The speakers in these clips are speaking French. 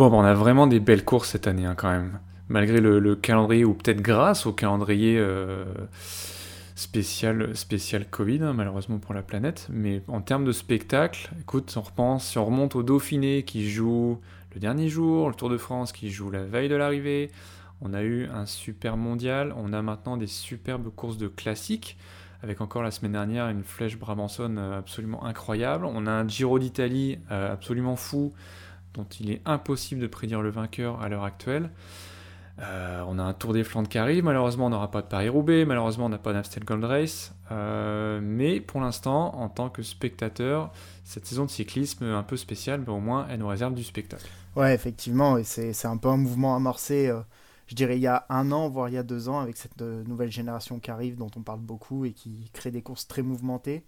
Bon, bah, on a vraiment des belles courses cette année hein, quand même. Malgré le, calendrier, ou peut-être grâce au calendrier euh, spécial, Covid, hein, malheureusement pour la planète. Mais en termes de spectacle, écoute, on repense, si on remonte au Dauphiné qui joue le dernier jour, le Tour de France qui joue la veille de l'arrivée, on a eu un super mondial, on a maintenant des superbes courses de classiques avec encore la semaine dernière une flèche Brabanson euh, absolument incroyable. On a un Giro d'Italie euh, absolument fou dont il est impossible de prédire le vainqueur à l'heure actuelle. Euh, on a un Tour des Flandres qui arrive, malheureusement on n'aura pas de Paris-Roubaix, malheureusement on n'a pas d'Amstel Gold Race, mais pour l'instant, en tant que spectateur, cette saison de cyclisme un peu spéciale, mais au moins elle nous réserve du spectacle. Ouais, effectivement, et c'est un peu un mouvement amorcé je dirais, il y a un an, voire il y a deux ans, avec cette euh, nouvelle génération qui arrive, dont on parle beaucoup et qui crée des courses très mouvementées.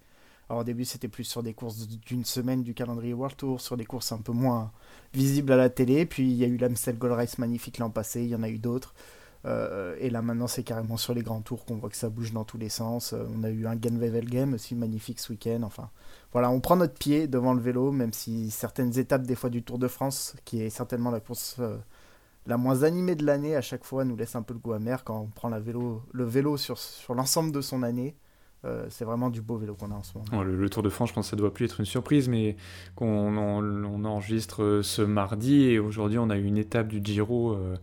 Alors au début, c'était plus sur des courses d'une semaine du calendrier World Tour, sur des courses un peu moins visibles à la télé. Puis il y a eu l'Amstel Gold Race magnifique l'an passé, il y en a eu d'autres. Euh, et là maintenant, c'est carrément sur les grands tours qu'on voit que ça bouge dans tous les sens. Euh, on a eu un Genwevel Game aussi magnifique ce week-end. Enfin, voilà, on prend notre pied devant le vélo, même si certaines étapes des fois du Tour de France, qui est certainement la course la moins animée de l'année à chaque fois nous laisse un peu le goût amer quand on prend le vélo sur, sur l'ensemble de son année. Euh, c'est vraiment du beau vélo qu'on a en ce moment. le, Tour de France, je pense que ça doit plus être une surprise, mais qu'on on, enregistre euh, ce mardi et aujourd'hui on a eu une étape du Giro euh,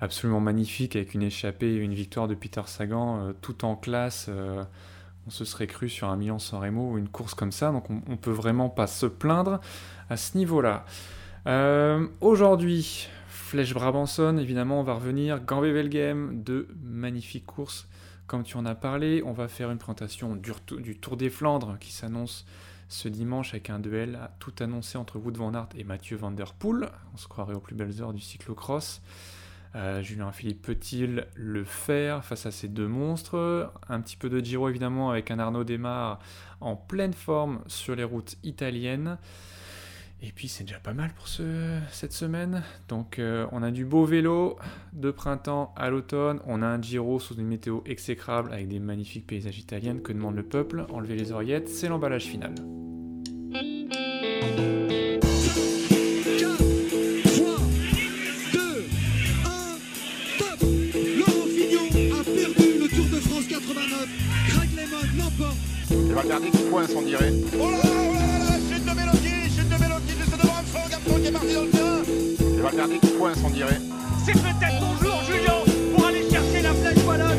absolument magnifique avec une échappée et une victoire de Peter Sagan tout en classe. on se serait cru sur un Milan San Remo ou une course comme ça, donc on, on peut vraiment pas se plaindre à ce niveau-là. aujourd'hui, Flèche Brabanson, évidemment, on va revenir. Gambé Game, de magnifiques courses, comme tu en as parlé. On va faire une présentation du, Tour des Flandres qui s'annonce ce dimanche avec un duel tout annoncé entre Wood van Aert et Mathieu Van Der Poel. On se croirait aux plus belles heures du cyclocross. Euh, Julien Philippe peut-il le faire face à ces deux monstres Un petit peu de Giro évidemment avec un Arnaud Desmar en pleine forme sur les routes italiennes. Et puis c'est déjà pas mal pour ce, cette semaine. Donc euh, on a du beau vélo de printemps à l'automne. On a un Giro sous une météo exécrable avec des magnifiques paysages italiens. Que demande le peuple Enlever les oreillettes, c'est l'emballage final. Il va garder du points, on dirait. Oh oh là qui est parti dans le terrain. Il va garder du points, on dirait. C'est peut-être ton jour, Julien, pour aller chercher la flèche wallonne.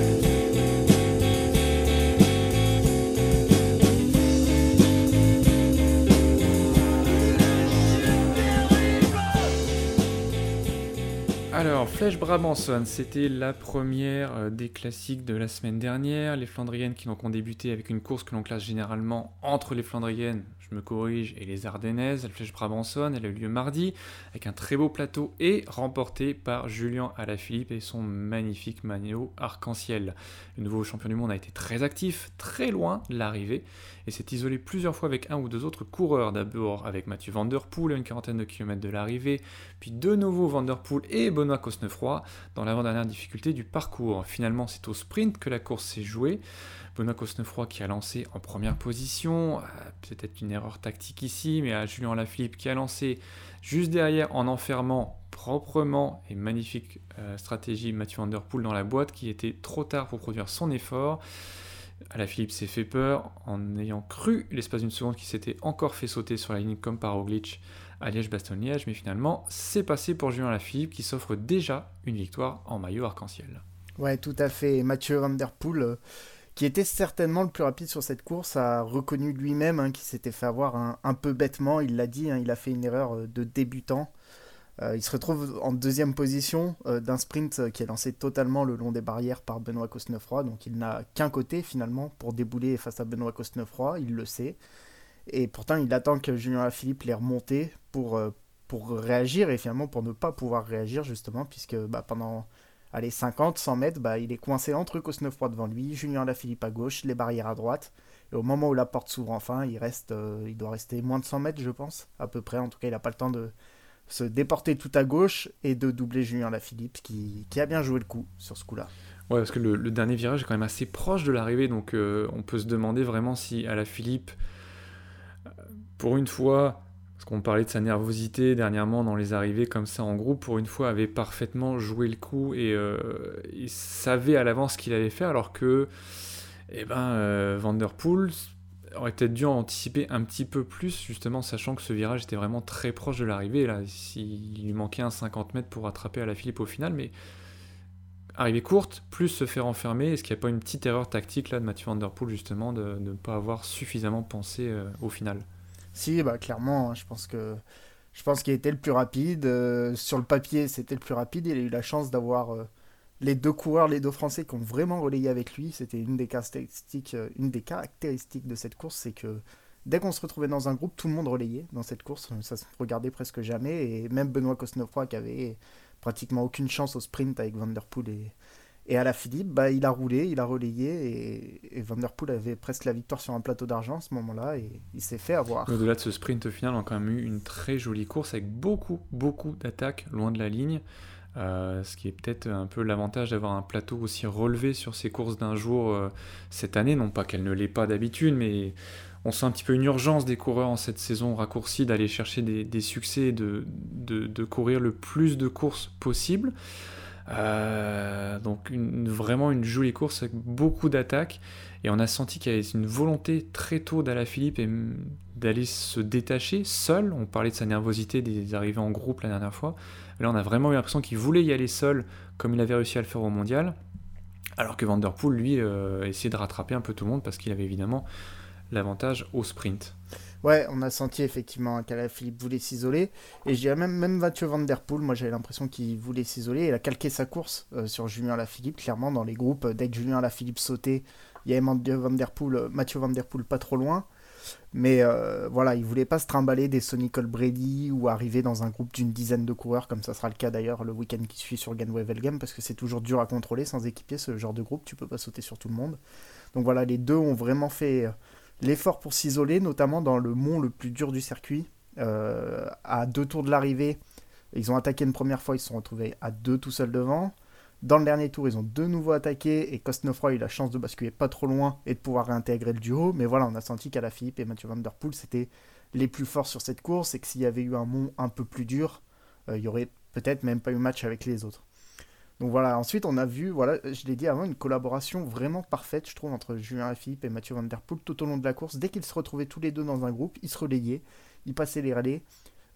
Alors, Flèche Brabanson, c'était la première euh, des classiques de la semaine dernière. Les Flandriennes qui donc ont débuté avec une course que l'on classe généralement entre les Flandriennes, je me corrige, et les Ardennaises. La Flèche Brabanson, elle a eu lieu mardi avec un très beau plateau et remporté par Julien Alaphilippe et son magnifique maillot arc-en-ciel. Le nouveau champion du monde a été très actif, très loin de l'arrivée et s'est isolé plusieurs fois avec un ou deux autres coureurs. D'abord avec Mathieu Van Der Poel à une quarantaine de kilomètres de l'arrivée, puis de nouveau Van Der Poel et Benoît Cosnefroy dans l'avant-dernière difficulté du parcours. Finalement, c'est au sprint que la course s'est jouée. Benoît Cosnefroy qui a lancé en première position, euh, peut-être une erreur tactique ici, mais à Julien Lafilippe qui a lancé juste derrière en enfermant proprement et magnifique euh, stratégie Mathieu Van Der Poel dans la boîte qui était trop tard pour produire son effort. Philippe s'est fait peur en ayant cru l'espace d'une seconde qu'il s'était encore fait sauter sur la ligne comme par Roglic à Liège-Bastogne-Liège, mais finalement c'est passé pour Julien Lafilippe qui s'offre déjà une victoire en maillot arc-en-ciel. Ouais, tout à fait. Mathieu Van Der Poel, euh, qui était certainement le plus rapide sur cette course, a reconnu lui-même hein, qu'il s'était fait avoir un, peu bêtement. Il l'a dit, hein, il a fait une erreur euh, de débutant. Euh, il se retrouve en deuxième position euh, d'un sprint qui est lancé totalement le long des barrières par Benoît Cosnefroy. Donc il n'a qu'un côté finalement pour débouler face à Benoît Cosnefroy, il le sait. Et pourtant il attend que Julien Lafilippe l'ait remonté pour, pour réagir et finalement pour ne pas pouvoir réagir justement puisque bah, pendant allez, 50, 100 mètres, bah, il est coincé entre Cosnefroy devant lui, Julien Lafilippe à gauche, les barrières à droite. Et au moment où la porte s'ouvre enfin, il, reste, il doit rester moins de 100 mètres je pense, à peu près. En tout cas il n'a pas le temps de se déporter tout à gauche et de doubler Julien Lafilippe qui, qui a bien joué le coup sur ce coup-là. Ouais, parce que le, dernier virage est quand même assez proche de l'arrivée, donc euh, on peut se demander vraiment si à la Philippe, pour une fois, qu'on parlait de sa nervosité dernièrement dans les arrivées comme ça en groupe, pour une fois avait parfaitement joué le coup et euh, il savait à l'avance ce qu'il allait faire, alors que eh ben, euh, aurait peut-être dû anticiper un petit peu plus, justement, sachant que ce virage était vraiment très proche de l'arrivée. S'il lui manquait un 50 mètres pour rattraper à la Philippe au final, mais arrivée courte, plus se faire enfermer. Est-ce qu'il n'y a pas une petite erreur tactique là de Mathieu Vanderpool, justement, de ne pas avoir suffisamment pensé euh, au final? Si, bah, clairement, hein, je pense que. Je pense qu'il était le plus rapide. Euh, sur le papier, c'était le plus rapide. Il a eu la chance d'avoir euh, les deux coureurs, les deux Français qui ont vraiment relayé avec lui. C'était une des caractéristiques, une des caractéristiques de cette course, c'est que dès qu'on se retrouvait dans un groupe, tout le monde relayait dans cette course. Ça se regardait presque jamais. Et même Benoît Cosnefroy, qui avait pratiquement aucune chance au sprint avec Vanderpool et, et à la Philippe, bah, il a roulé, il a relayé et, Vanderpool avait presque la victoire sur un plateau d'argent à ce moment-là et il s'est fait avoir. Au-delà de ce sprint final, on a quand même eu une très jolie course avec beaucoup, beaucoup d'attaques loin de la ligne. Euh, ce qui est peut-être un peu l'avantage d'avoir un plateau aussi relevé sur ces courses d'un jour euh, cette année. Non pas qu'elle ne l'est pas d'habitude, mais on sent un petit peu une urgence des coureurs en cette saison raccourcie d'aller chercher des, succès et de, de, courir le plus de courses possible. Euh, donc vraiment une jolie course avec beaucoup d'attaques et on a senti qu'il y avait une volonté très tôt Philippe et d'aller se détacher seul. On parlait de sa nervosité des arrivées en groupe la dernière fois. Là on a vraiment eu l'impression qu'il voulait y aller seul comme il avait réussi à le faire au mondial. Alors que Vanderpool lui euh, essayait de rattraper un peu tout le monde parce qu'il avait évidemment l'avantage au sprint. Ouais, on a senti effectivement Philippe voulait s'isoler. Et je dirais même, même Mathieu Van Der Poel, moi j'avais l'impression qu'il voulait s'isoler. Il a calqué sa course euh, sur Julien Lafilippe, clairement dans les groupes. Dès que Julien Lafilippe sautait, il y avait Mathieu Van Der Poel, euh, Mathieu Van pas trop loin. Mais euh, voilà, il voulait pas se trimballer des Sonny Colbrady ou arriver dans un groupe d'une dizaine de coureurs, comme ça sera le cas d'ailleurs le week-end qui suit sur Ganway Velgem, parce que c'est toujours dur à contrôler sans équipier ce genre de groupe, tu peux pas sauter sur tout le monde. Donc voilà, les deux ont vraiment fait l'effort pour s'isoler, notamment dans le mont le plus dur du circuit. Euh, à deux tours de l'arrivée, ils ont attaqué une première fois, ils se sont retrouvés à deux tout seuls devant. Dans le dernier tour, ils ont de nouveau attaqué et Cosnefroy a eu la chance de basculer pas trop loin et de pouvoir réintégrer le duo. Mais voilà, on a senti qu'à la Philippe et Mathieu Van Der Poel, c'était les plus forts sur cette course et que s'il y avait eu un mont un peu plus dur, euh, il y aurait peut-être même pas eu match avec les autres. Donc voilà, ensuite on a vu, voilà, je l'ai dit avant, une collaboration vraiment parfaite, je trouve, entre Julien Philippe et Mathieu Van Der Poel tout au long de la course. Dès qu'ils se retrouvaient tous les deux dans un groupe, ils se relayaient, ils passaient les relais.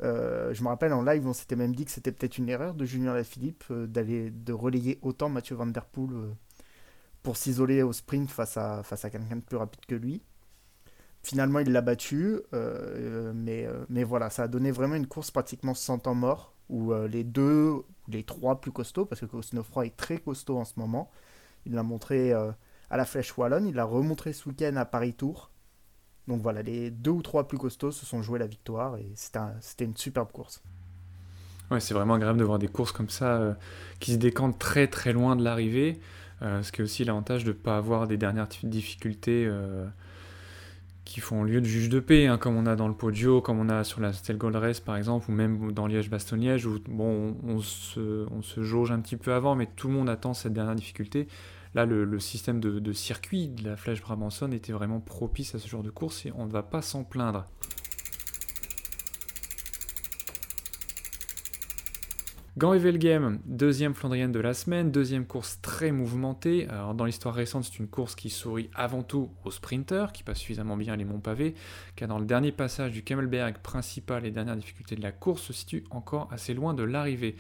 Euh, je me rappelle en live, on s'était même dit que c'était peut-être une erreur de Julien Philippe euh, d'aller de relayer autant Mathieu Van Der Poel euh, pour s'isoler au sprint face à, quelqu'un de plus rapide que lui. Finalement, il l'a battu, mais, mais voilà, ça a donné vraiment une course pratiquement sans temps mort, où les deux les trois plus costauds, parce que Cosnefroy est très costaud en ce moment. Il l'a montré euh, à la Flèche Wallonne, il l'a remontré ce week-end à Paris Tour. Donc voilà, les deux ou trois plus costauds se sont joués la victoire et c'était une superbe course. Ouais, c'est vraiment agréable de voir des courses comme ça euh, qui se décantent très très loin de l'arrivée. Euh, ce qui est aussi l'avantage de ne pas avoir des dernières difficultés qui font lieu de juge de paix, hein, comme on a dans le Podio, comme on a sur la Stella Gold Race par exemple, ou même dans Liège-Bastogne-Liège, où bon, on, se, on, se, jauge un petit peu avant, mais tout le monde attend cette dernière difficulté. Là, le, système de, de, circuit de la Flèche Brabanson était vraiment propice à ce genre de course et on ne va pas s'en plaindre. Gant Game, deuxième Flandrienne de la semaine, deuxième course très mouvementée. Dans l'histoire récente, c'est une course qui sourit avant tout aux sprinters, qui passent suffisamment bien les monts pavés, car dans le dernier passage du Kemmelberg principal et dernière difficulté de la course se situe encore assez loin de l'arrivée.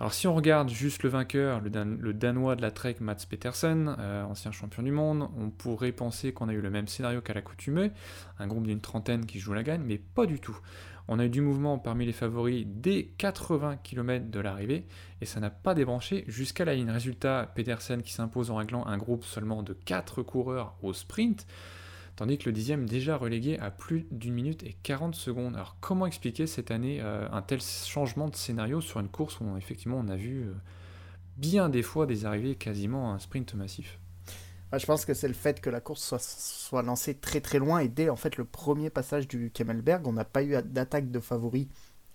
Alors si on regarde juste le vainqueur, le, Danois de la Trek Mats Petersen, euh, ancien champion du monde, on pourrait penser qu'on a eu le même scénario qu'à l'accoutumée, un groupe d'une trentaine qui joue la gagne, mais pas du tout. On a eu du mouvement parmi les favoris dès 80 km de l'arrivée et ça n'a pas débranché jusqu'à la ligne. Résultat, Petersen qui s'impose en réglant un groupe seulement de 4 coureurs au sprint, tandis que le dixième déjà relégué à plus d'une minute et 40 secondes. Alors comment expliquer cette année euh, un tel changement de scénario sur une course où effectivement on a vu euh, bien des fois des arrivées quasiment à un sprint massif? Je pense que c'est le fait que la course soit, lancée très très loin et dès en fait le premier passage du Kemmelberg, on n'a pas eu d'attaque de favoris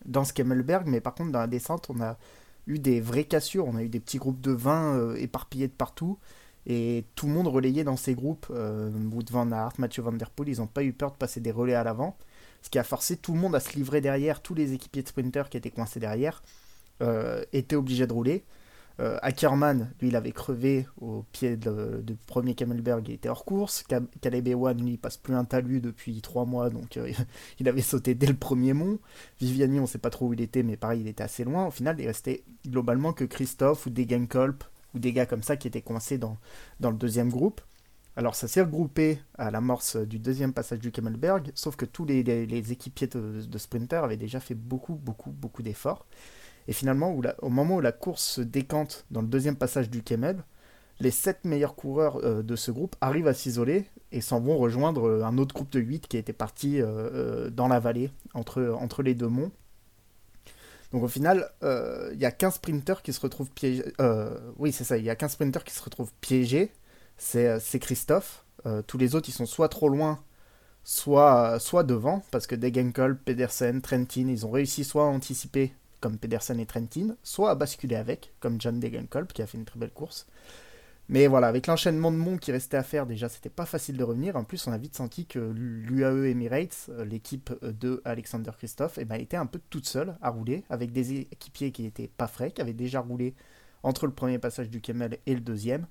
dans ce Kemmelberg, mais par contre dans la descente, on a eu des vraies cassures, on a eu des petits groupes de 20 euh, éparpillés de partout et tout le monde relayait dans ces groupes. Euh, Wood van Aert, Mathieu van der Poel, ils n'ont pas eu peur de passer des relais à l'avant. ce qui a forcé tout le monde à se livrer derrière, tous les équipiers de sprinters qui étaient coincés derrière étaient obligés de rouler. Euh, Ackerman, lui, il avait crevé au pied du premier Camelberg, il était hors course. Caleb Ewan, lui, il passe plus un talus depuis trois mois, donc euh, il avait sauté dès le premier mont. Viviani, on sait pas trop où il était, mais pareil, il était assez loin. Au final, il restait globalement que Christophe ou Degenkolb ou des gars comme ça qui étaient coincés dans, dans le deuxième groupe. Alors ça s'est regroupé à l'amorce du deuxième passage du Camelberg, sauf que tous les, équipiers de, de sprinter avaient déjà fait beaucoup, beaucoup, beaucoup d'efforts. Et finalement, au moment où la course se décante dans le deuxième passage du Kemel, les 7 meilleurs coureurs euh, de ce groupe arrivent à s'isoler et s'en vont rejoindre euh, un autre groupe de 8 qui était parti euh, dans la vallée, entre, entre les deux monts. Donc au final, il y a 15 sprinters qui se retrouvent piégés. oui, c'est ça, il y a 15 sprinters qui se retrouvent piégés. C'est Christophe. tous les autres, ils sont soit trop loin, soit, soit devant, parce que Degenkolb, Pedersen, Trentin, ils ont réussi soit à anticiper comme Pedersen et Trentin, soit à basculer avec, comme John Degenkolb qui a fait une très belle course. Mais voilà, avec l'enchaînement de monts qui restait à faire, déjà c'était pas facile de revenir. En plus, on a vite senti que l'UAE Emirates, euh, l'équipe de Alexander Christophe, eh ben, était un peu toute seule à rouler, avec des équipiers qui n'étaient pas frais, qui avaient déjà roulé entre le premier passage du Kemel et le deuxième.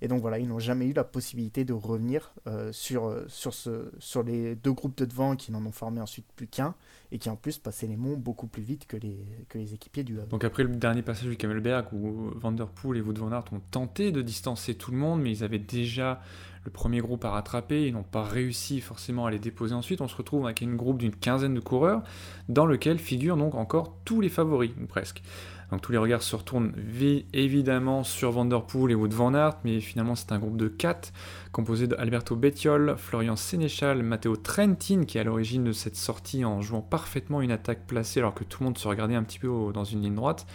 Et donc voilà, ils n'ont jamais eu la possibilité de revenir euh, sur, euh, sur, les deux groupes de devant qui n'en ont formé ensuite plus qu'un et qui en plus passaient les monts beaucoup plus vite que les, que les équipiers du Donc après le dernier passage du Camelberg où Van Der Poel et Wout van Aert ont tenté de distancer tout le monde mais ils avaient déjà le premier groupe à rattraper, ils n'ont pas réussi forcément à les déposer ensuite, on se retrouve avec un groupe d'une quinzaine de coureurs dans lequel figurent donc encore tous les favoris, ou presque. Donc tous les regards se retournent évidemment sur Vanderpool et Wood Van Aert, mais finalement c'est un groupe de 4 composé d'Alberto Bettiol, Florian Sénéchal, Matteo Trentin qui est à l'origine de cette sortie en jouant parfaitement une attaque placée alors que tout le monde se regardait un petit peu dans une ligne droite,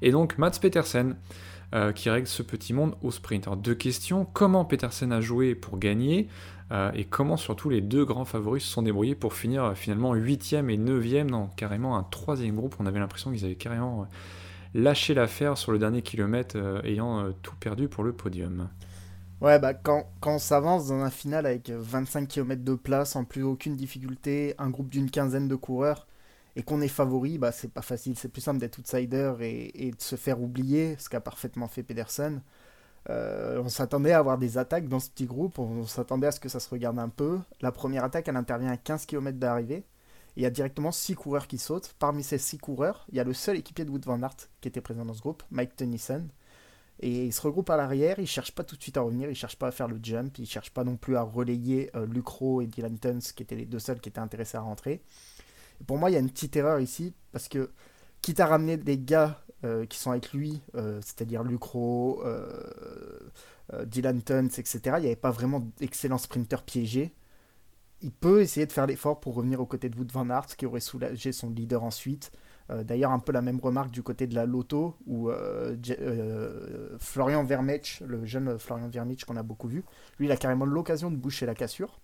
et donc Mats Petersen. Euh, qui règle ce petit monde au sprint. Alors deux questions, comment Petersen a joué pour gagner euh, et comment surtout les deux grands favoris se sont débrouillés pour finir euh, finalement 8ème et 9ème dans carrément un troisième groupe? On avait l'impression qu'ils avaient carrément lâcher l'affaire sur le dernier kilomètre, euh, ayant euh, tout perdu pour le podium. Ouais, bah quand, quand on s'avance dans un final avec 25 km de place, en plus aucune difficulté, un groupe d'une quinzaine de coureurs, et qu'on est favori, bah c'est pas facile. C'est plus simple d'être outsider et, de se faire oublier, ce qu'a parfaitement fait Pedersen. Euh, on s'attendait à avoir des attaques dans ce petit groupe, on s'attendait à ce que ça se regarde un peu. La première attaque, elle intervient à 15 km d'arrivée il y a directement 6 coureurs qui sautent. Parmi ces 6 coureurs, il y a le seul équipier de Wood Van Aert qui était présent dans ce groupe, Mike Tennyson. Et il se regroupe à l'arrière, il ne cherche pas tout de suite à revenir, il ne cherche pas à faire le jump, il ne cherche pas non plus à relayer euh, Lucro et Dylan Tuns, qui étaient les deux seuls qui étaient intéressés à rentrer. pour moi, il y a une petite erreur ici, parce que quitte à ramener des gars euh, qui sont avec lui, euh, c'est-à-dire Lucro, Dylan Tuns, etc., il n'y avait pas vraiment d'excellents sprinters piégés il peut essayer de faire l'effort pour revenir aux côtés de Wood Van Aert, qui aurait soulagé son leader ensuite. Euh, d'ailleurs, un peu la même remarque du côté de la Loto, où euh, euh, Florian Vermech, le jeune Florian Vermech qu'on a beaucoup vu, lui, il a carrément l'occasion de boucher la cassure,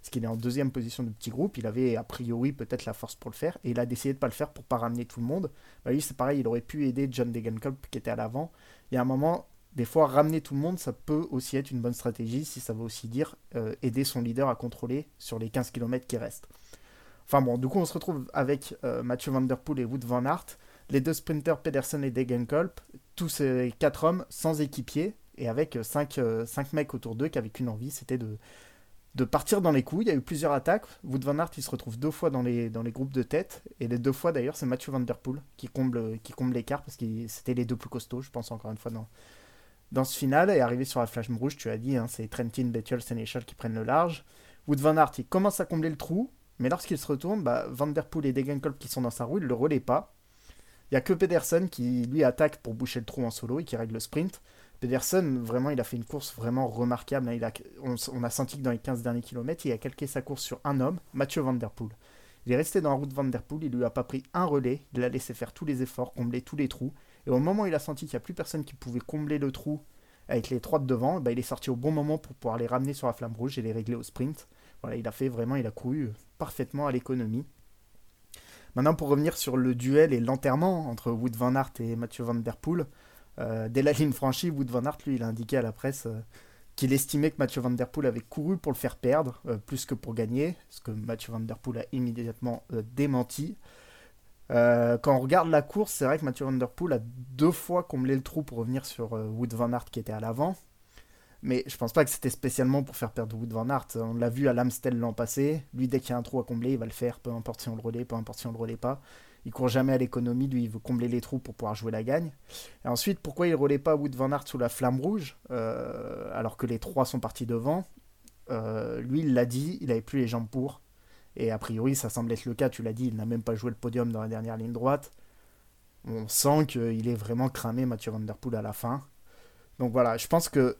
parce qu'il est en deuxième position de petit groupe. Il avait a priori peut-être la force pour le faire, et il a décidé de pas le faire pour pas ramener tout le monde. Bah, lui, c'est pareil, il aurait pu aider John Degenkolb qui était à l'avant. Il y a un moment, des fois, ramener tout le monde, ça peut aussi être une bonne stratégie si ça veut aussi dire euh, aider son leader à contrôler sur les 15 km qui restent. Enfin bon, du coup, on se retrouve avec euh, Mathieu Van Der Poel et Wood Van Aert, les deux sprinters Pedersen et Degenkolb, tous ces quatre hommes sans équipier et avec 5 euh, mecs autour d'eux qui avaient qu'une envie, c'était de, de partir dans les coups. Il y a eu plusieurs attaques. Wood Van Aert, il se retrouve deux fois dans les, dans les groupes de tête. Et les deux fois, d'ailleurs, c'est Mathieu Van Der Poel qui comble, qui comble l'écart parce que c'était les deux plus costauds, je pense, encore une fois, dans ce final, et arrivé sur la flamme rouge, tu as dit, hein, c'est Trentin, Bettiol, Sénéchal qui prennent le large. Wood Van Aert, il commence à combler le trou, mais lorsqu'il se retourne, bah, Van Der Poel et Degenkolb qui sont dans sa roue, il le relaient pas. Il n'y a que Pedersen qui, lui, attaque pour boucher le trou en solo et qui règle le sprint. Pedersen, vraiment, il a fait une course vraiment remarquable. A, on, a senti que dans les 15 derniers kilomètres, il a calqué sa course sur un homme, Mathieu Van Der Poel. Il est resté dans la route Van Der Poel, il lui a pas pris un relais, il l'a laissé faire tous les efforts, combler tous les trous. Et au moment où il a senti qu'il n'y a plus personne qui pouvait combler le trou avec les trois de devant, bah, il est sorti au bon moment pour pouvoir les ramener sur la flamme rouge et les régler au sprint. Voilà, il a fait vraiment, il a couru parfaitement à l'économie. Maintenant, pour revenir sur le duel et l'enterrement entre Wood Van Aert et Mathieu Van Der Poel, euh, dès la ligne franchie, Wood Van Aert, lui, il a indiqué à la presse euh, qu'il estimait que Mathieu Van Der Poel avait couru pour le faire perdre, plus que pour gagner, ce que Mathieu Van Der Poel a immédiatement démenti. Quand on regarde la course, c'est vrai que Mathieu Van Der Poel a deux fois comblé le trou pour revenir sur Wood Van Aert qui était à l'avant. Mais je pense pas que c'était spécialement pour faire perdre Wood Van Aert. On l'a vu à l'Amstel l'an passé. Lui, dès qu'il y a un trou à combler, il va le faire, peu importe si on le relaie, peu importe si on le relaie pas. Il court jamais à l'économie, lui, il veut combler les trous pour pouvoir jouer la gagne. Et ensuite, pourquoi il relaie pas Wood Van Aert sous la flamme rouge, euh, alors que les trois sont partis devant? Euh, Lui, il l'a dit, il avait plus les jambes pour. Et a priori, ça semble être le cas, tu l'as dit, il n'a même pas joué le podium dans la dernière ligne droite. On sent qu'il est vraiment cramé, Mathieu Van à la fin. Donc voilà, je pense que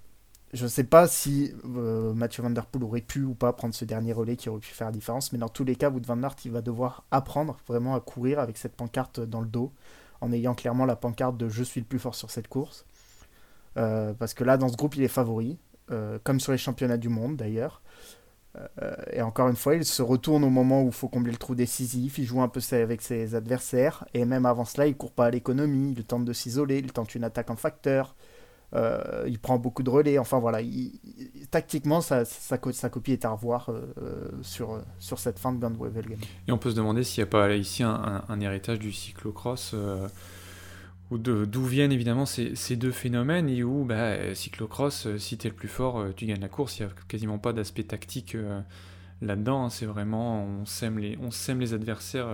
je ne sais pas si euh, Mathieu Van aurait pu ou pas prendre ce dernier relais qui aurait pu faire la différence, mais dans tous les cas, Wout Van Aert, il va devoir apprendre vraiment à courir avec cette pancarte dans le dos, en ayant clairement la pancarte de je suis le plus fort sur cette course. Euh, parce que là, dans ce groupe, il est favori, euh, comme sur les championnats du monde d'ailleurs. Et encore une fois, il se retourne au moment où il faut combler le trou décisif, il joue un peu avec ses adversaires, et même avant cela, il court pas à l'économie, il tente de s'isoler, il tente une attaque en facteur. Euh, il prend beaucoup de relais. Enfin voilà, tactiquement, sa, copie est à revoir euh, euh, sur, cette fin de Band Game. Et on peut se demander s'il n'y a pas ici un, héritage du cyclocross. ou d'où viennent évidemment ces, deux phénomènes et où bah, cyclocross, si tu es le plus fort, tu gagnes la course, il n'y a quasiment pas d'aspect tactique là-dedans, hein. c'est vraiment on sème les, on sème les adversaires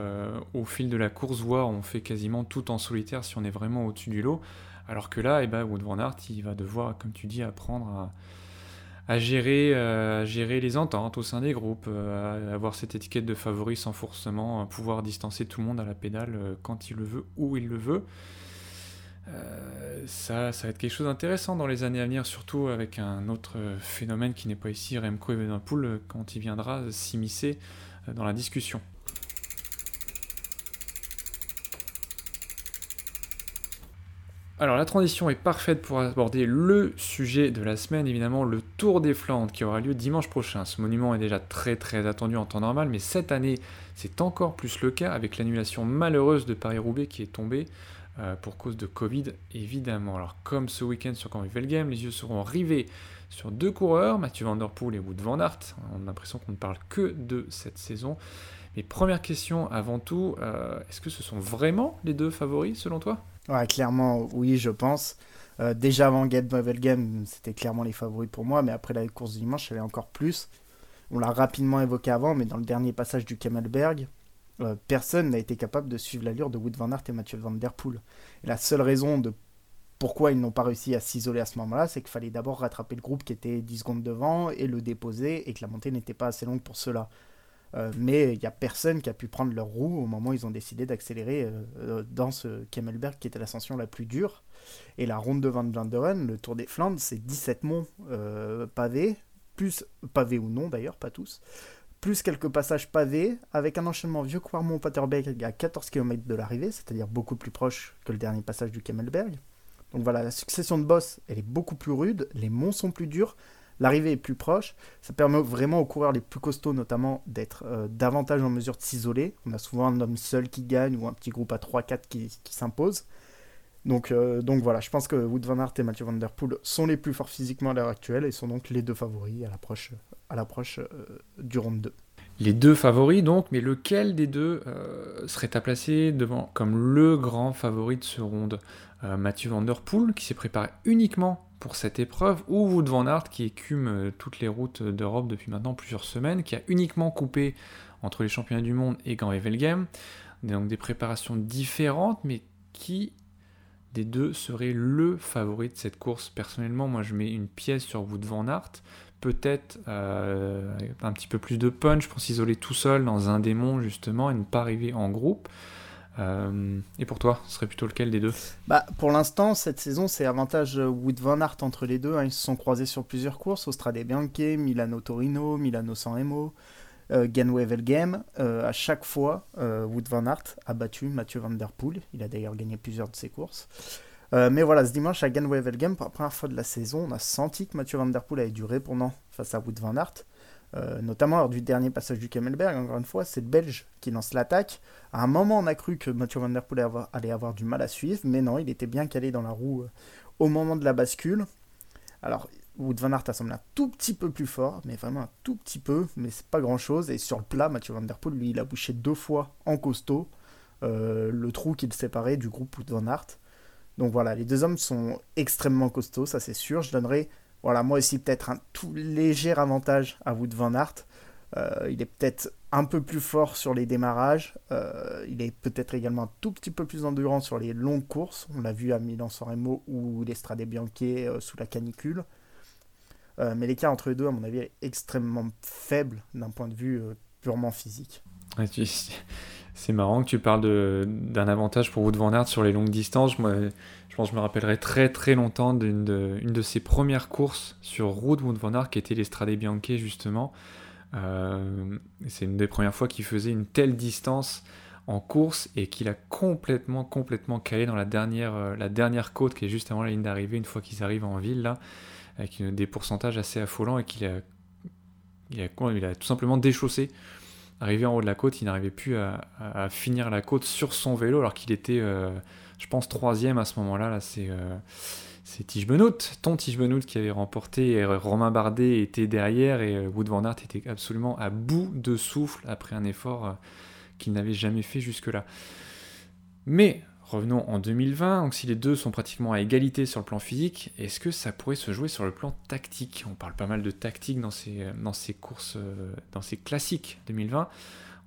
au fil de la course, voire on fait quasiment tout en solitaire si on est vraiment au-dessus du lot. Alors que là, eh ben, Wood Van Aert, il va devoir, comme tu dis, apprendre à, gérer, euh, gérer les ententes au sein des groupes, euh, à avoir cette étiquette de favori sans forcément pouvoir distancer tout le monde à la pédale euh, quand il le veut, où il le veut. Ça, ça va être quelque chose d'intéressant dans les années à venir, surtout avec un autre phénomène qui n'est pas ici, Remco Evenepoel, quand il viendra s'immiscer dans la discussion. Alors la transition est parfaite pour aborder le sujet de la semaine, évidemment le Tour des Flandres qui aura lieu dimanche prochain. Ce monument est déjà très très attendu en temps normal, mais cette année c'est encore plus le cas avec l'annulation malheureuse de Paris-Roubaix qui est tombée euh, pour cause de Covid évidemment. Alors comme ce week-end sur Game, les yeux seront rivés sur deux coureurs, Mathieu Van Der Poel et Wout Van Aert. On a l'impression qu'on ne parle que de cette saison. Mais première question avant tout, euh, est-ce que ce sont vraiment les deux favoris selon toi? Ouais, clairement, oui, je pense. Euh, déjà avant Get Mobile Game, c'était clairement les favoris pour moi, mais après la course du dimanche, elle est encore plus. On l'a rapidement évoqué avant, mais dans le dernier passage du Camelberg, euh, personne n'a été capable de suivre l'allure de Wood Van Aert et Mathieu Van Der Poel. Et la seule raison de pourquoi ils n'ont pas réussi à s'isoler à ce moment-là, c'est qu'il fallait d'abord rattraper le groupe qui était 10 secondes devant et le déposer, et que la montée n'était pas assez longue pour cela. Euh, mais il n'y a personne qui a pu prendre leur roue au moment où ils ont décidé d'accélérer euh, dans ce Kemmelberg qui était l'ascension la plus dure. Et la ronde de Van Vlaanderen, le Tour des Flandres, c'est 17 monts pavés, plus pavés ou non d'ailleurs, pas tous, plus quelques passages pavés, avec un enchaînement vieux quarmont paterberg à 14 km de l'arrivée, c'est-à-dire beaucoup plus proche que le dernier passage du Kemmelberg. Donc voilà, la succession de boss, elle est beaucoup plus rude, les monts sont plus durs, L'arrivée est plus proche. Ça permet vraiment aux coureurs les plus costauds, notamment, d'être euh, davantage en mesure de s'isoler. On a souvent un homme seul qui gagne ou un petit groupe à 3-4 qui, s'impose. Donc, euh, donc voilà, je pense que Wood Van Aert et Mathieu Van Der Poel sont les plus forts physiquement à l'heure actuelle et sont donc les deux favoris à l'approche, à l'approche euh, du round 2. Les deux favoris donc, mais lequel des deux serait à placer devant comme le grand favori de ce round Mathieu Van Der Poel qui s'est préparé uniquement pour cette épreuve, ou Wood Van Aert qui écume euh, toutes les routes d'Europe depuis maintenant plusieurs semaines, qui a uniquement coupé entre les championnats du monde et Grand Evelgem, donc des préparations différentes, mais qui des deux serait le favori de cette course? Personnellement, moi je mets une pièce sur Wood Van Aert, peut-être euh, un petit peu plus de punch pour s'isoler tout seul dans un démon justement et ne pas arriver en groupe. Euh, et pour toi, ce serait plutôt lequel des deux? Bah, Pour l'instant, cette saison, c'est avantage Wood Van Aert entre les deux. Hein. Ils se sont croisés sur plusieurs courses Austrade Bianche, Milano Torino, Milano San euh, Game. Euh, à chaque fois, euh, Wood Van Aert a battu Mathieu Van Der Poel. Il a d'ailleurs gagné plusieurs de ses courses. Mais voilà, ce dimanche à Game, pour la première fois de la saison, on a senti que Mathieu Van Der Poel avait du répondant face à Wood Van Aert. Euh, notamment lors du dernier passage du Kemmelberg, encore une fois, c'est le Belge qui lance l'attaque. À un moment, on a cru que Mathieu Van Der Poel allait avoir, du mal à suivre, mais non, il était bien calé dans la roue euh, au moment de la bascule. Alors, Wood Van Aert a semblé un tout petit peu plus fort, mais vraiment un tout petit peu, mais c'est pas grand chose. Et sur le plat, Mathieu Van Der Poel, lui, il a bouché deux fois en costaud euh, le trou qui le séparait du groupe Wood Van Aert. Donc voilà, les deux hommes sont extrêmement costauds, ça c'est sûr. Je donnerai, voilà, moi aussi peut-être un tout léger avantage à Wood Van Aert. Euh, il est peut-être un peu plus fort sur les démarrages. Euh, il est peut-être également un tout petit peu plus endurant sur les longues courses. On l'a vu à Milan-San Remo ou l'Estrade Bianchi sous la canicule. Euh, mais l'écart entre les deux, à mon avis, est extrêmement faible d'un point de vue euh, purement physique. C'est marrant que tu parles d'un avantage pour Wood Van Aert sur les longues distances. Moi, je pense je me rappellerai très très longtemps d'une de, une de ses premières courses sur route Wood Van qui était l'Estrade Bianchi justement. Euh, c'est une des premières fois qu'il faisait une telle distance en course et qu'il a complètement complètement calé dans la dernière, la dernière côte qui est juste avant la ligne d'arrivée une fois qu'ils arrivent en ville là avec des pourcentages assez affolants et qu'il a, il a, tout simplement déchaussé. Arrivé en haut de la côte, il n'arrivait plus à, finir la côte sur son vélo alors qu'il était, euh, je pense, troisième à ce moment-là. Là, c'est euh, Tige Benoît, ton Tige Benoît qui avait remporté, Romain Bardet était derrière et euh, Wood Van Aert était absolument à bout de souffle après un effort qu'il n'avait jamais fait jusque-là. Mais Revenons en 2020, donc si les deux sont pratiquement à égalité sur le plan physique, est-ce que ça pourrait se jouer sur le plan tactique? On parle pas mal de tactique dans ces, dans ces courses, euh, dans ces classiques 2020.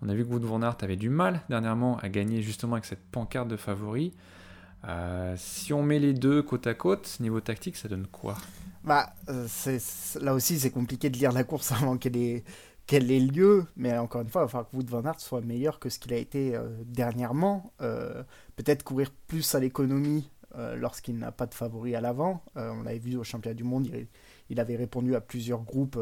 On a vu que Wood Van avait du mal dernièrement à gagner justement avec cette pancarte de favori. Euh, si on met les deux côte à côte, niveau tactique, ça donne quoi? Bah, euh, là aussi, c'est compliqué de lire la course avant qu'elle ait, quel est lieu, mais encore une fois, il va falloir que Wood Van Aert soit meilleur que ce qu'il a été euh, dernièrement. Euh, peut-être courir plus à l'économie euh, lorsqu'il n'a pas de favori à l'avant. on l'avait vu au championnat du monde, il, avait répondu à plusieurs groupes,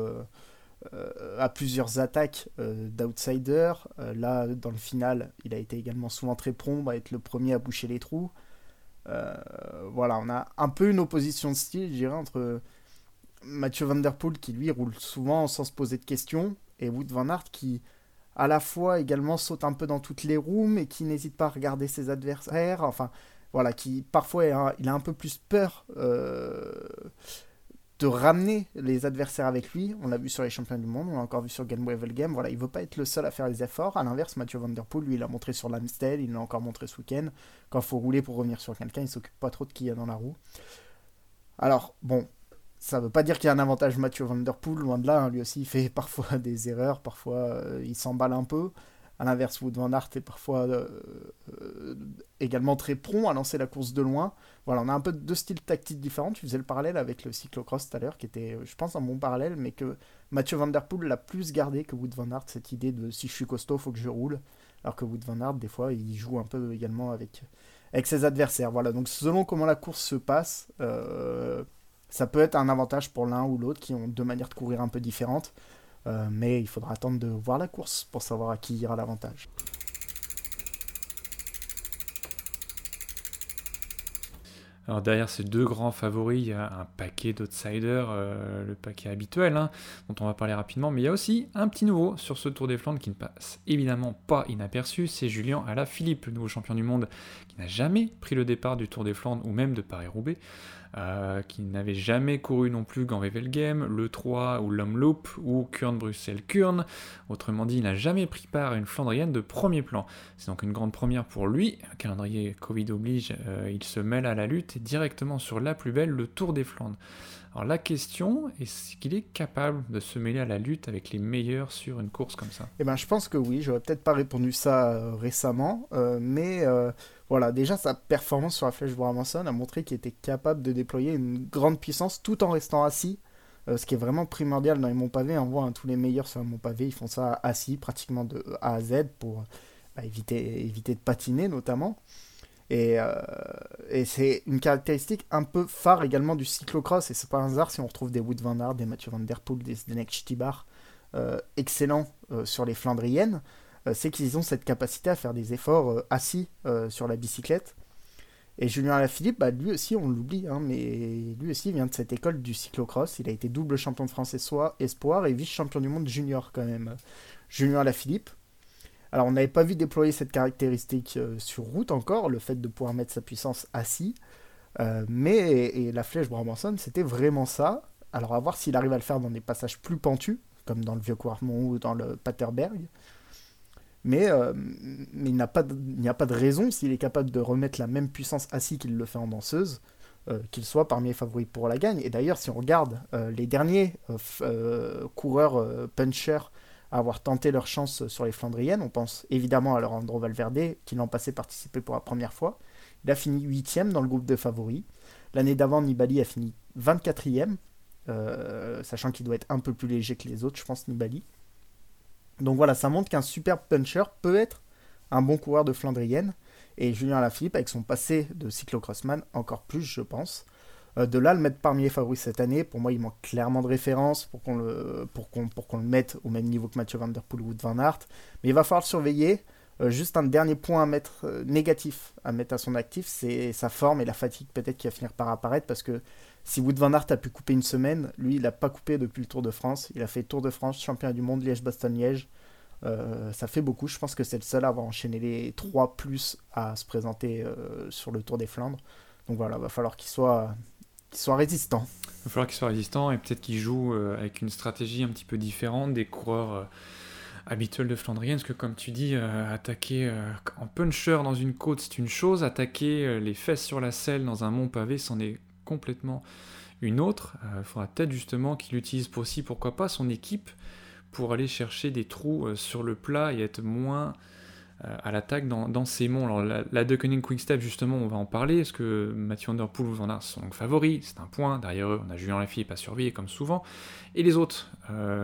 à plusieurs attaques d'outsiders. là, dans le final, il a été également souvent très prompt à être le premier à boucher les trous. voilà, on a un peu une opposition de style, je dirais, entre Mathieu Van Der Poel qui lui roule souvent sans se poser de questions et Wood Van Aert qui à la fois également saute un peu dans toutes les roues mais qui n'hésite pas à regarder ses adversaires. Enfin voilà qui parfois il a un peu plus peur euh, de ramener les adversaires avec lui. On l'a vu sur les champions du monde on l'a encore vu sur Game Game. Voilà il veut pas être le seul à faire les efforts. À l'inverse Mathieu Van Der Poel lui il a montré sur l'Amstel il l'a encore montré ce week-end. Quand il faut rouler pour revenir sur quelqu'un il s'occupe pas trop de qui il y a dans la roue. Alors bon ça ne veut pas dire qu'il y a un avantage Mathieu Van Der Poel, loin de là. Hein. lui aussi, il fait parfois des erreurs, parfois euh, il s'emballe un peu. À l'inverse, Wood Van Aert est parfois euh, euh, également très prompt à lancer la course de loin. Voilà, on a un peu deux styles tactiques différents. Tu faisais le parallèle avec le cyclocross tout à l'heure, qui était, je pense, un bon parallèle, mais que Mathieu Van Der Poel l'a plus gardé que Wood Van Aert, cette idée de si je suis costaud, faut que je roule. Alors que Wood Van Aert, des fois, il joue un peu également avec, avec ses adversaires. Voilà, donc selon comment la course se passe, ça peut être un avantage pour l'un ou l'autre qui ont deux manières de courir un peu différentes. Euh, mais il faudra attendre de voir la course pour savoir à qui ira l'avantage. Alors derrière ces deux grands favoris, il y a un paquet d'outsiders, euh, le paquet habituel, hein, dont on va parler rapidement, mais il y a aussi un petit nouveau sur ce Tour des Flandres qui ne passe évidemment pas inaperçu, c'est Julien Alaphilippe, le nouveau champion du monde, qui n'a jamais pris le départ du Tour des Flandres ou même de Paris-Roubaix. Euh, qui n'avait jamais couru non plus Gand-Wevelgem, le 3 ou l'Omloop ou Kurn-Bruxelles-Kurn. Autrement dit, il n'a jamais pris part à une Flandrienne de premier plan. C'est donc une grande première pour lui. Un calendrier Covid oblige, euh, il se mêle à la lutte directement sur la plus belle, le Tour des Flandres. Alors la question, est-ce qu'il est capable de se mêler à la lutte avec les meilleurs sur une course comme ça? Eh ben, je pense que oui. J'aurais peut-être pas répondu ça euh, récemment, mais voilà, déjà sa performance sur la flèche Bramanson a montré qu'il était capable de déployer une grande puissance tout en restant assis, euh, ce qui est vraiment primordial dans les monts pavés. On voit hein, tous les meilleurs sur les monts pavés, ils font ça assis pratiquement de A à Z pour bah, éviter, de patiner notamment. Et, euh, et c'est une caractéristique un peu phare également du cyclocross, et c'est pas un hasard si on retrouve des Wood Van Aert, des Mathieu Van Der Poel, des Zdenek Stibar euh, excellents sur les Flandriennes. Euh, c'est qu'ils ont cette capacité à faire des efforts euh, assis euh, sur la bicyclette. Et Julien Alaphilippe, bah, lui aussi, on l'oublie, hein, mais lui aussi vient de cette école du cyclocross. Il a été double champion de France espoir et vice-champion du monde junior quand même. Julien Alaphilippe. Alors on n'avait pas vu déployer cette caractéristique sur route encore, le fait de pouvoir mettre sa puissance assis. mais et la flèche Brabanson, c'était vraiment ça. Alors à voir s'il arrive à le faire dans des passages plus pentus, comme dans le Vieux Quarmont ou dans le Paterberg. Mais, euh, il n'y a, pas de, raison, s'il est capable de remettre la même puissance assis qu'il le fait en danseuse, euh, qu'il soit parmi les favoris pour la gagne. Et d'ailleurs, si on regarde euh, les derniers coureurs punchers à avoir tenté leur chance sur les Flandriennes, on pense évidemment à Laurent Valverde, qui l'an passé participé pour la première fois. Il a fini 8 dans le groupe de favoris. L'année d'avant, Nibali a fini 24e, sachant qu'il doit être un peu plus léger que les autres, je pense, Nibali. Donc voilà, ça montre qu'un super puncher peut être un bon coureur de Flandrienne. Et Julien Lafilippe, avec son passé de cyclocrossman, encore plus, je pense. Euh, de là, le mettre parmi les favoris cette année, pour moi, il manque clairement de référence pour qu'on le, mette au même niveau que Mathieu Van Der Poel ou Van Aert. Mais il va falloir le surveiller. Euh, juste un dernier point à mettre euh, négatif à mettre à son actif, c'est sa forme et la fatigue peut-être qui va finir par apparaître parce que si Wood Van Aert a pu couper une semaine, lui, il n'a pas coupé depuis le Tour de France. Il a fait Tour de France, champion du monde, Liège-Bastogne-Liège. Euh, ça fait beaucoup. Je pense que c'est le seul à avoir enchaîné les trois plus à se présenter euh, sur le Tour des Flandres. Donc voilà, va falloir qu'il soit, résistant. Il va falloir qu'il soit résistant et peut-être qu'il joue euh, avec une stratégie un petit peu différente des coureurs habituels de Flandrienne. Parce que comme tu dis, attaquer en puncher dans une côte, c'est une chose. Attaquer les fesses sur la selle dans un mont pavé, c'en est complètement une autre. Il euh, faudra peut-être justement qu'il utilise aussi, pourquoi pas, son équipe pour aller chercher des trous euh, sur le plat et être moins euh, à l'attaque dans, ces monts. Alors la, la Quick Quickstep, justement, on va en parler. Est-ce que Mathieu Underpool ou Van Aert sont donc favoris C'est un point. Derrière eux, on a Julien Lafilippe à surveiller comme souvent. Et les autres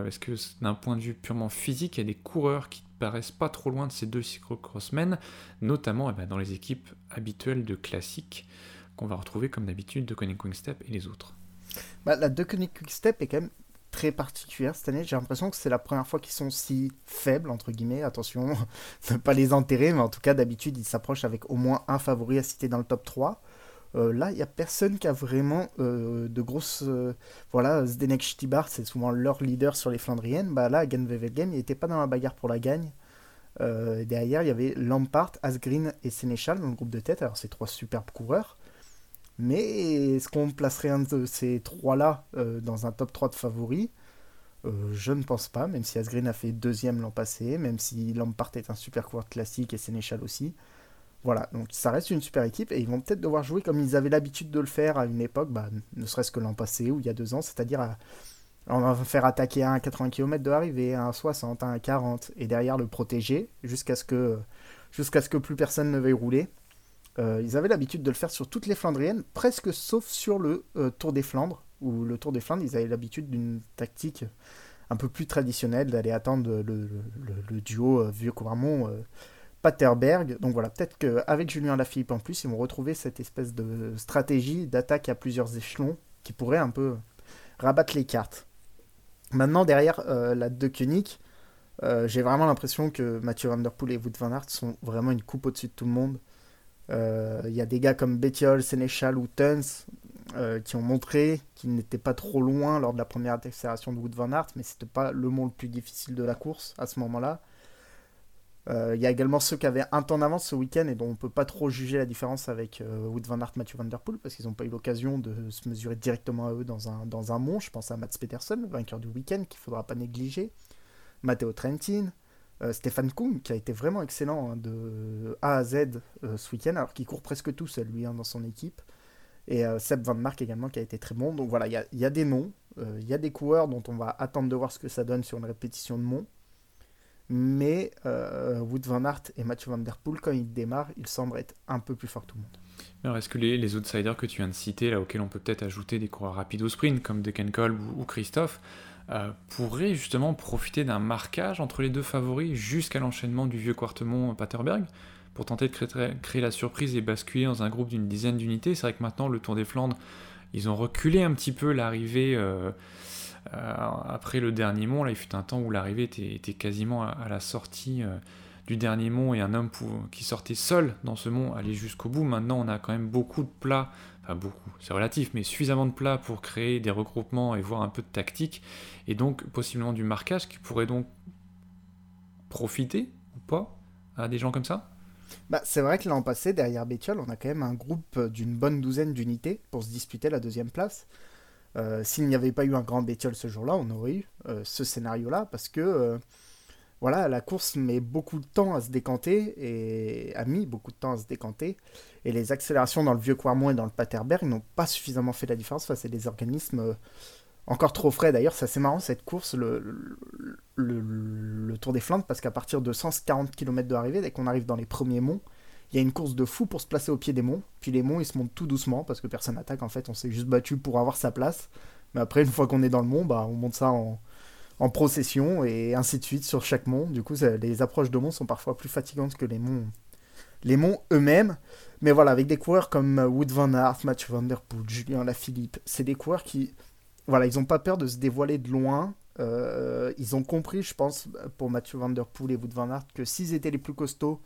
Est-ce que d'un point de vue purement physique, il y a des coureurs qui paraissent pas trop loin de ces deux cyclocrossmen, notamment eh ben, dans les équipes habituelles de classique? Qu'on va retrouver comme d'habitude de Koenig Quickstep et les autres. Bah, la de Koenig Quickstep est quand même très particulière cette année. J'ai l'impression que c'est la première fois qu'ils sont si faibles, entre guillemets. Attention, ne pas les enterrer, mais en tout cas, d'habitude, ils s'approchent avec au moins un favori à citer dans le top 3. Euh, là, il n'y a personne qui a vraiment euh, de grosses. Euh, voilà, Zdenek Stibar, c'est souvent leur leader sur les Flandriennes. Bah, là, Genvevelgem, il n'était pas dans la bagarre pour la gagne. derrière, il y avait Lampart, Asgreen et Sénéchal dans le groupe de tête. Alors, c'est trois superbes coureurs. Mais est-ce qu'on placerait un de ces trois-là euh, dans un top 3 de favoris? Euh, Je ne pense pas, même si Asgreen a fait deuxième l'an passé, même si Lampart est un super coureur classique et Sénéchal aussi. Voilà, donc ça reste une super équipe et ils vont peut-être devoir jouer comme ils avaient l'habitude de le faire à une époque, bah, ne serait-ce que l'an passé ou il y a deux ans, c'est-à-dire on va faire attaquer à un 80 km de arrivée, à un 60, à un 40 et derrière le protéger jusqu'à ce que jusqu'à ce que plus personne ne veuille rouler. Euh, ils avaient l'habitude de le faire sur toutes les Flandriennes, presque sauf sur le euh, Tour des Flandres, où le Tour des Flandres, ils avaient l'habitude d'une tactique un peu plus traditionnelle, d'aller attendre le, duo euh, vieux Courmont Paterberg. Donc voilà, peut-être qu'avec Julien Lafilippe en plus, ils vont retrouver cette espèce de stratégie d'attaque à plusieurs échelons qui pourrait un peu rabattre les cartes. Maintenant, derrière la De Koenig, j'ai vraiment l'impression que Mathieu Van et Wout van Aert sont vraiment une coupe au-dessus de tout le monde. Euh, il y a des gars comme Bettiol, Sénéchal ou Tuns euh, qui ont montré qu'ils n'étaient pas trop loin lors de la première accélération de Wood Van Aert, mais c'était pas le mont le plus difficile de la course à ce moment-là. Euh, il y a également ceux qui avaient un temps d'avance ce week-end et dont on peut pas trop juger la différence avec Wood Van Aert, Mathieu Van parce qu'ils n'ont pas eu l'occasion de se mesurer directement à eux dans un, dans un mont. Je pense à Mats Peterson, vainqueur du week-end, qu'il faudra pas négliger. Matteo Trentin, euh, Stéphane Kung, qui a été vraiment excellent hein, de A à Z euh, ce week-end, alors qu'il court presque tout seul, lui, hein, dans son équipe. Et euh, Seb Van Mark également, qui a été très bon. Donc voilà, il y, a, des noms, il y a des coureurs dont on va attendre de voir ce que ça donne sur une répétition de Mont. Mais Wood Van Aert et Mathieu Van Der Poel, quand ils démarrent, ils semblent être un peu plus forts que tout le monde. Alors, est-ce que les, outsiders que tu viens de citer, là, auxquels on peut peut-être ajouter des coureurs rapides au sprint, comme Decken Kolb ou Christophe, euh, pourrait justement profiter d'un marquage entre les deux favoris jusqu'à l'enchaînement du vieux Quartemont-Paterberg pour tenter de créer, la surprise et basculer dans un groupe d'une dizaine d'unités. C'est vrai que maintenant, le Tour des Flandres, ils ont reculé un petit peu l'arrivée euh, euh, après le dernier mont. Là, il fut un temps où l'arrivée était, quasiment à, la sortie du dernier mont et un homme qui sortait seul dans ce mont allait jusqu'au bout. Maintenant, on a quand même beaucoup de plats beaucoup, c'est relatif, mais suffisamment de plats pour créer des regroupements et voir un peu de tactique, et donc possiblement du marquage qui pourrait donc profiter ou pas à des gens comme ça? Bah, c'est vrai que l'an passé, derrière Bétiol, on a quand même un groupe d'une bonne douzaine d'unités pour se disputer la deuxième place. S'il n'y avait pas eu un grand bétiol ce jour-là, on aurait eu ce scénario-là, parce que voilà, la course met beaucoup de temps à se décanter et a mis beaucoup de temps à se décanter. Et les accélérations dans le vieux Quarmont et dans le Paterberg n'ont pas suffisamment fait la différence face à des organismes euh, encore trop frais. D'ailleurs, c'est assez marrant cette course, le, Tour des Flandres, parce qu'à partir de 140 km de arrivée, dès qu'on arrive dans les premiers monts, il y a une course de fou pour se placer au pied des monts. Puis les monts, ils se montent tout doucement parce que personne n'attaque. En fait, on s'est juste battu pour avoir sa place. Mais après, une fois qu'on est dans le mont, bah, on monte ça en, en procession et ainsi de suite sur chaque mont. Du coup, les approches de monts sont parfois plus fatigantes que les monts, les monts eux-mêmes. Mais voilà, avec des coureurs comme Wood Van Aert, Mathieu Van Der Poel, Julien Lafilippe, c'est des coureurs qui, voilà, ils n'ont pas peur de se dévoiler de loin. Euh, ils ont compris, je pense, pour Mathieu Van Der Poel et Wood Van Aert, que s'ils étaient les plus costauds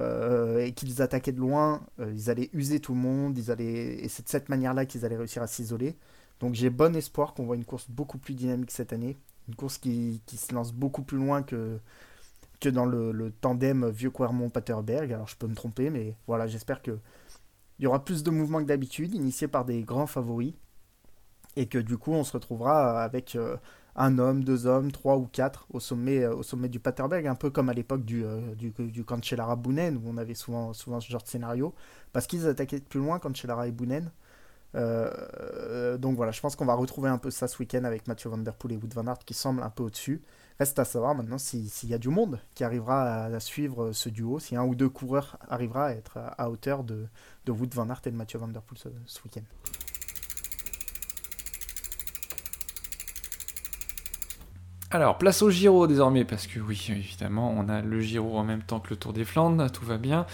euh, et qu'ils attaquaient de loin, euh, ils allaient user tout le monde, ils allaient... et c'est de cette manière-là qu'ils allaient réussir à s'isoler. Donc j'ai bon espoir qu'on voit une course beaucoup plus dynamique cette année une course qui, se lance beaucoup plus loin que, dans le, tandem vieux Clermont-Paterberg. Alors je peux me tromper, mais voilà, j'espère que il y aura plus de mouvements que d'habitude, initiés par des grands favoris, et que du coup on se retrouvera avec euh, un homme, deux hommes, trois ou quatre au sommet, euh, au sommet du Paterberg, un peu comme à l'époque du, euh, du, du Cancellara Bounen, où on avait souvent, souvent ce genre de scénario, parce qu'ils attaquaient plus loin, Cancellara et Bounen. Euh, donc voilà, je pense qu'on va retrouver un peu ça ce week-end avec Mathieu Van Der Poel et Wood Van Aert qui semblent un peu au-dessus. Reste à savoir maintenant s'il y a du monde qui arrivera à, suivre ce duo, si un ou deux coureurs arrivera à être à, hauteur de, Wood Van Aert et de Mathieu Van Der Poel ce week-end. Alors, place au Giro désormais, parce que oui, évidemment, on a le Giro en même temps que le Tour des Flandres, tout va bien.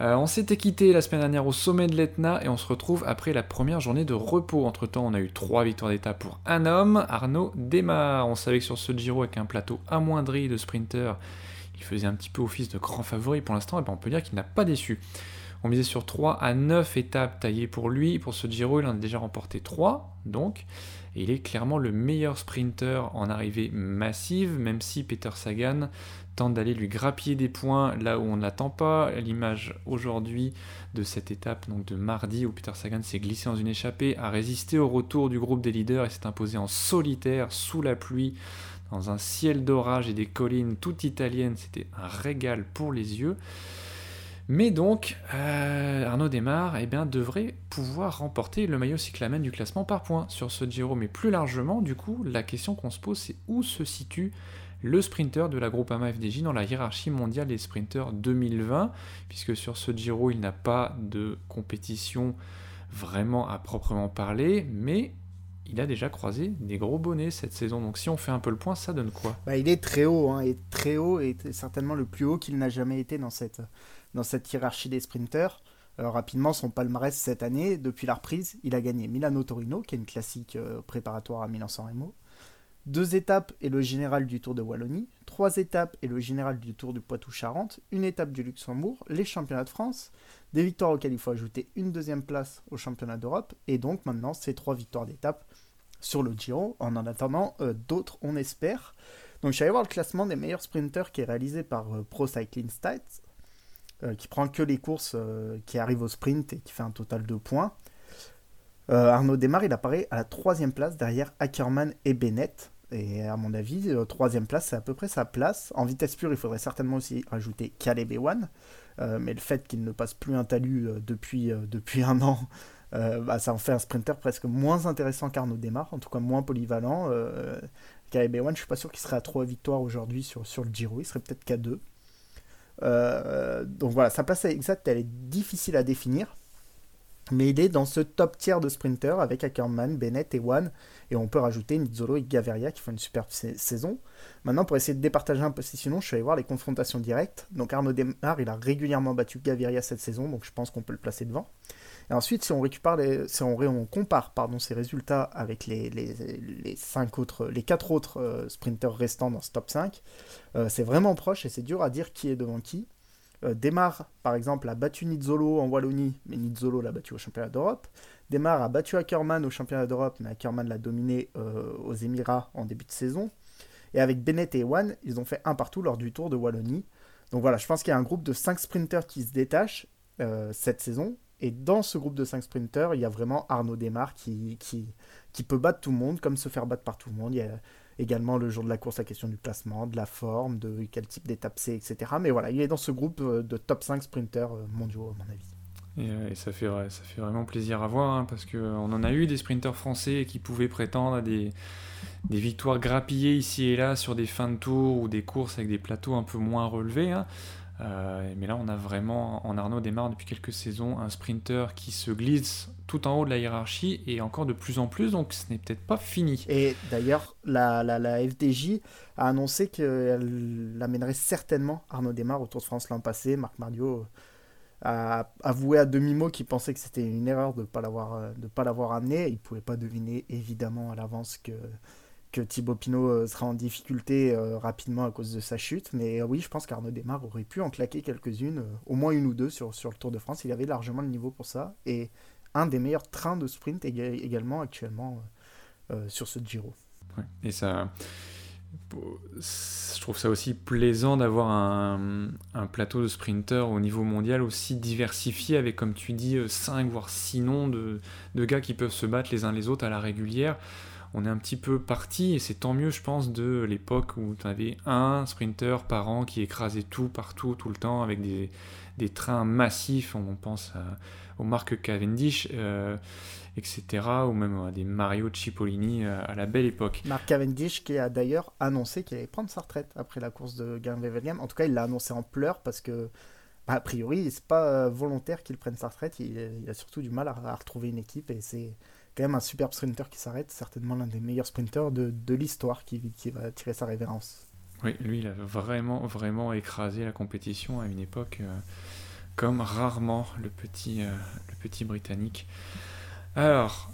Euh, on s'était quitté la semaine dernière au sommet de l'Etna et on se retrouve après la première journée de repos. Entre temps, on a eu trois victoires d'étape pour un homme, Arnaud démarre. On savait que sur ce Giro, avec un plateau amoindri de sprinters, il faisait un petit peu office de grand favori pour l'instant, et ben on peut dire qu'il n'a pas déçu. On misait sur 3 à 9 étapes taillées pour lui. Pour ce Giro, il en a déjà remporté 3, donc il est clairement le meilleur sprinter en arrivée massive, même si Peter Sagan tente d'aller lui grappiller des points là où on ne l'attend pas. L'image aujourd'hui de cette étape, donc de mardi, où Peter Sagan s'est glissé dans une échappée, a résisté au retour du groupe des leaders et s'est imposé en solitaire sous la pluie, dans un ciel d'orage et des collines toutes italiennes. C'était un régal pour les yeux. Mais donc, euh, Arnaud Desmar eh bien, devrait pouvoir remporter le maillot cyclamen du classement par points sur ce Giro. Mais plus largement, du coup, la question qu'on se pose, c'est où se situe le sprinter de la Groupama FDJ dans la hiérarchie mondiale des sprinters 2020, puisque sur ce Giro, il n'a pas de compétition vraiment à proprement parler, mais il a déjà croisé des gros bonnets cette saison. Donc si on fait un peu le point, ça donne quoi? Bah, Il est très haut, hein, et très haut, et certainement le plus haut qu'il n'a jamais été dans cette, dans cette hiérarchie des sprinters. Euh, rapidement, son palmarès cette année, depuis la reprise, il a gagné Milano-Torino, qui est une classique euh, préparatoire à Milan-San Remo. Deux étapes et le général du Tour de Wallonie. Trois étapes et le général du Tour du Poitou-Charentes. Une étape du Luxembourg. Les championnats de France. Des victoires auxquelles il faut ajouter une deuxième place au championnat d'Europe. Et donc maintenant, ces trois victoires d'étape sur le Giro. En en attendant, euh, d'autres, on espère. Donc je suis allé voir le classement des meilleurs sprinters qui est réalisé par Pro Cycling Stats. Euh, qui prend que les courses euh, qui arrivent au sprint et qui fait un total de points. Euh, Arnaud Démarre, il apparaît à la troisième place derrière Ackerman et Bennett. Et à mon avis, troisième place, c'est à peu près sa place. En vitesse pure, il faudrait certainement aussi rajouter Caleb Ewan. Euh, mais le fait qu'il ne passe plus un talus depuis, depuis un an, bah, ça en fait un sprinter presque moins intéressant qu'Arnaud Démarre, en tout cas moins polyvalent. Euh, Caleb Ewan, je ne suis pas sûr qu'il serait à 3 victoires aujourd'hui sur, sur le Giro, il serait peut-être qu'à 2 donc voilà, sa place exacte, elle est difficile à définir. Mais il est dans ce top tiers de sprinter avec Ackerman, Bennett et Wan. Et on peut rajouter Nizzolo et Gaviria qui font une superbe saison. Maintenant, pour essayer de départager un peu sinon, je suis allé voir les confrontations directes. Donc Arnaud Demar, il a régulièrement battu Gaviria cette saison, donc je pense qu'on peut le placer devant. Et ensuite, si on récupère les, si on, compare pardon, ses résultats avec les, les, cinq autres, les 4 autres euh, sprinters restants dans ce top 5, euh, c'est vraiment proche et c'est dur à dire qui est devant qui. Euh, Demar, par exemple, a battu Nizzolo en Wallonie, mais Nizzolo l'a battu au championnat d'Europe. Demar a battu Ackerman au championnat d'Europe, mais Ackerman l'a dominé aux Émirats en début de saison. Et avec Bennett et Ewan, ils ont fait un partout lors du Tour de Wallonie. Donc voilà, je pense qu'il y a un groupe de 5 sprinters qui se détachent cette saison Et dans ce groupe de 5 sprinteurs, il y a vraiment Arnaud Desmar qui peut battre tout le monde, comme se faire battre par tout le monde. Il y a également le jour de la course la question du classement, de la forme, de quel type d'étape c'est, etc. Mais voilà, il est dans ce groupe euh, de top 5 sprinteurs euh, mondiaux, à mon avis. Et, ça, fait, ça fait vraiment plaisir à voir, hein, parce qu'on en a eu des sprinteurs français qui pouvaient prétendre à des, des victoires grappillées ici et là sur des fins de tour ou des courses avec des plateaux un peu moins relevés. Hein. Euh, mais là, on a vraiment en Arnaud Desmar depuis quelques saisons un sprinter qui se glisse tout en haut de la hiérarchie et encore de plus en plus, donc ce n'est peut-être pas fini. Et d'ailleurs, la, FDJ a annoncé qu'elle amènerait certainement Arnaud Desmar au Tour de France l'an passé. Marc Mardio a avoué à demi-mot qu'il pensait que c'était une erreur de ne pas l'avoir amené. Il ne pouvait pas deviner évidemment à l'avance que que Thibaut Pinot euh, sera en difficulté euh, rapidement à cause de sa chute. Mais euh, oui, je pense qu'Arnaud Desmar aurait pu en claquer quelques-unes, au moins une ou deux sur, sur le Tour de France. Il avait largement le niveau pour ça. Et un des meilleurs trains de sprint également actuellement sur ce Giro. et ça, je trouve ça aussi plaisant d'avoir un, plateau de sprinteurs au niveau mondial aussi diversifié avec, comme tu dis, 5 voire 6 noms de, de gars qui peuvent se battre les uns les autres à la régulière on est un petit peu parti, et c'est tant mieux, je pense, de l'époque où tu avais un sprinter par an qui écrasait tout partout, tout le temps, avec des, trains massifs. On pense aux marques Cavendish, euh, etc., ou même à des Mario Cipollini euh, à la belle époque. Marc Cavendish qui a d'ailleurs annoncé qu'il allait prendre sa retraite après la course de Garen En tout cas, il l'a annoncé en pleurs parce que bah, a priori, c'est pas euh, volontaire qu'il prenne sa retraite. Il, a surtout du mal à, à retrouver une équipe et c'est quand même un superbe sprinter qui s'arrête, certainement l'un des meilleurs sprinters de, l'histoire qui, qui, va tirer sa révérence. Oui, lui, il a vraiment, vraiment écrasé la compétition à une époque euh, comme rarement le petit, euh, le petit Britannique. Alors,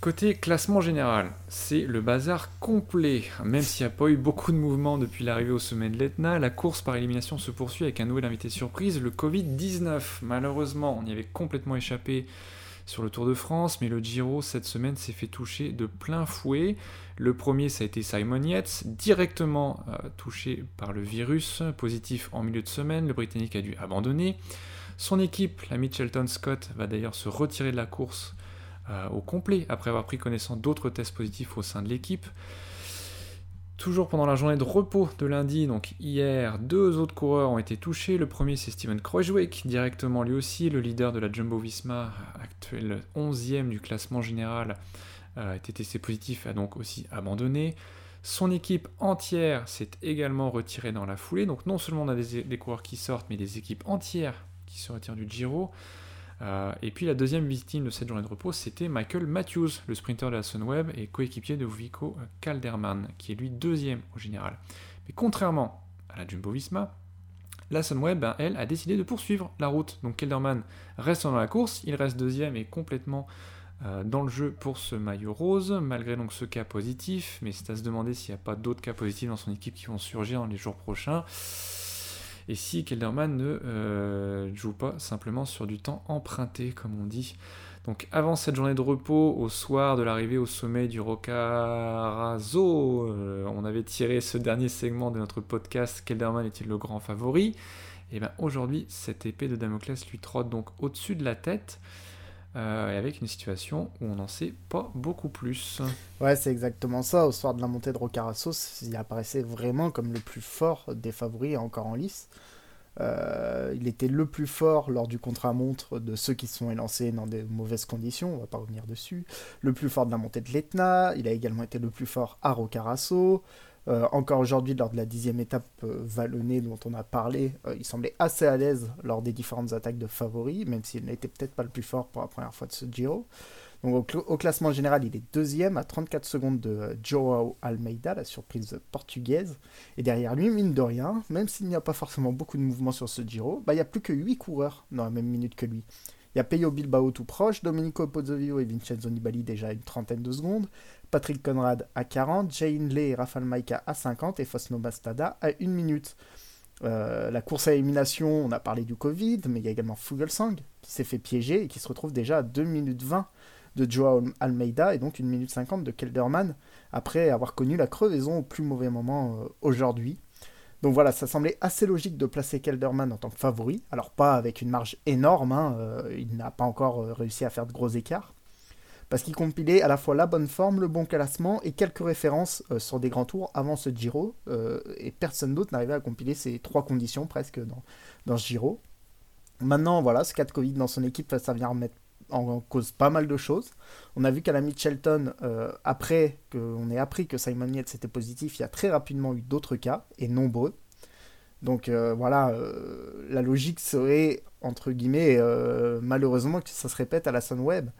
côté classement général, c'est le bazar complet. Même s'il n'y a pas eu beaucoup de mouvements depuis l'arrivée au sommet de l'Etna, la course par élimination se poursuit avec un nouvel invité surprise, le Covid-19. Malheureusement, on y avait complètement échappé sur le Tour de France, mais le Giro cette semaine s'est fait toucher de plein fouet. Le premier, ça a été Simon Yates, directement euh, touché par le virus, positif en milieu de semaine. Le Britannique a dû abandonner. Son équipe, la Mitchelton Scott, va d'ailleurs se retirer de la course euh, au complet après avoir pris connaissance d'autres tests positifs au sein de l'équipe. Toujours pendant la journée de repos de lundi, donc hier, deux autres coureurs ont été touchés. Le premier, c'est Steven Kruijswijk, directement lui aussi, le leader de la Jumbo Visma, actuel 11e du classement général, a été testé positif, a donc aussi abandonné. Son équipe entière s'est également retirée dans la foulée. Donc non seulement on a des coureurs qui sortent, mais des équipes entières qui se retirent du Giro. Euh, et puis la deuxième victime de cette journée de repos, c'était Michael Matthews, le sprinter de la Sunweb et coéquipier de Vico Calderman, qui est lui deuxième au général. Mais contrairement à la Jumbo Visma, la Sunweb, ben, elle, a décidé de poursuivre la route. Donc Calderman reste dans la course, il reste deuxième et complètement euh, dans le jeu pour ce maillot rose, malgré donc ce cas positif. Mais c'est à se demander s'il n'y a pas d'autres cas positifs dans son équipe qui vont surgir dans les jours prochains et si Kelderman ne euh, joue pas simplement sur du temps emprunté, comme on dit. Donc avant cette journée de repos, au soir de l'arrivée au sommet du Roccaraso, euh, on avait tiré ce dernier segment de notre podcast, Kelderman est-il le grand favori? Et bien aujourd'hui, cette épée de Damoclès lui trotte donc au-dessus de la tête. Euh, et avec une situation où on n'en sait pas beaucoup plus. Ouais, c'est exactement ça. Au soir de la montée de Rocarassos, il apparaissait vraiment comme le plus fort des favoris encore en lice. Euh, il était le plus fort lors du contre-montre de ceux qui se sont élancés dans des mauvaises conditions, on va pas revenir dessus. Le plus fort de la montée de l'Etna, il a également été le plus fort à Rocarasso. Euh, encore aujourd'hui, lors de la dixième étape euh, vallonnée dont on a parlé, euh, il semblait assez à l'aise lors des différentes attaques de favoris, même s'il n'était peut-être pas le plus fort pour la première fois de ce Giro. Donc, au, classement général, il est deuxième à 34 secondes de Joao Almeida, la surprise portugaise. Et derrière lui, mine de rien, même s'il n'y a pas forcément beaucoup de mouvements sur ce Giro, bah, il n'y a plus que 8 coureurs dans la même minute que lui. Il y a Peyo Bilbao tout proche, Domenico Pozzovio et Vincenzo Nibali déjà une trentaine de secondes, Patrick Conrad à 40, Jay Hindley et Rafael Maika à 50 et Fosno Bastada à 1 minute. Euh, la course à élimination, on a parlé du Covid, mais il y a également Fugelsang qui s'est fait piéger et qui se retrouve déjà à 2 minutes 20 de Joao Almeida et donc 1 minute 50 de Kelderman après avoir connu la crevaison au plus mauvais moment euh, aujourd'hui. Donc voilà, ça semblait assez logique de placer Kelderman en tant que favori. Alors pas avec une marge énorme, hein, euh, il n'a pas encore euh, réussi à faire de gros écarts. Parce qu'il compilait à la fois la bonne forme, le bon classement et quelques références euh, sur des grands tours avant ce Giro. et personne d'autre n'arrivait à compiler ces trois conditions presque dans, dans ce Giro. Maintenant, voilà, ce cas de Covid dans son équipe, ça vient remettre en cause pas mal de choses. On a vu qu'à la Mitchelton, euh, après qu'on ait appris que Simon Yates était positif, il y a très rapidement eu d'autres cas, et nombreux. Donc euh, voilà, euh, la logique serait, entre guillemets, malheureusement que ça se répète à la Sunweb.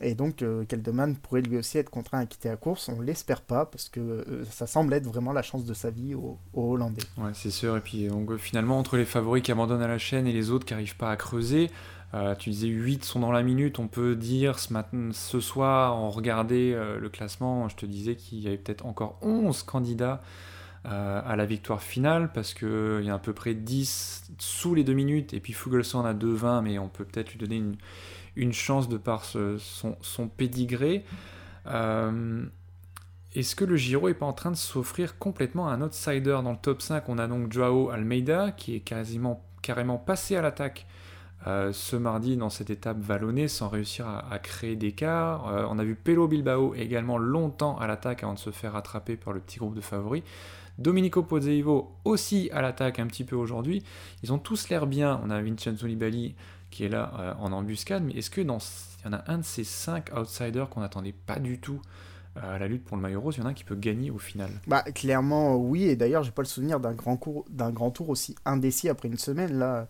Et donc, Keldeman pourrait lui aussi être contraint à quitter la course. On l'espère pas, parce que ça semble être vraiment la chance de sa vie aux, Hollandais. Ouais, c'est sûr. Et puis, finalement, entre les favoris qui abandonnent à la chaîne et les autres qui n'arrivent pas à creuser, euh, tu disais 8 sont dans la minute, on peut dire ce, soir, on regardait euh, le classement, je te disais qu'il y avait peut-être encore 11 candidats euh, à la victoire finale, parce qu'il y a à peu près 10 sous les 2 minutes, et puis Fuglsang a 2,20, mais on peut peut-être lui donner une, chance de par son, son pédigré. Est-ce que le Giro est pas en train de s'offrir complètement un outsider dans le top 5 On a donc Joao Almeida qui est quasiment carrément passé à l'attaque euh, ce mardi dans cette étape vallonnée sans réussir à, créer d'écart. Euh, on a vu Pelo Bilbao également longtemps à l'attaque avant de se faire attraper par le petit groupe de favoris. Domenico Pozzevo aussi à l'attaque un petit peu aujourd'hui. Ils ont tous l'air bien. On a Vincenzo Nibali qui est là euh, en embuscade, mais est-ce que dans il y en a un de ces cinq outsiders qu'on n'attendait pas du tout à la lutte pour le maillot rose, il y en a un qui peut gagner au final? Bah clairement oui, et d'ailleurs j'ai pas le souvenir d'un grand, d'un grand tour aussi indécis après une semaine là.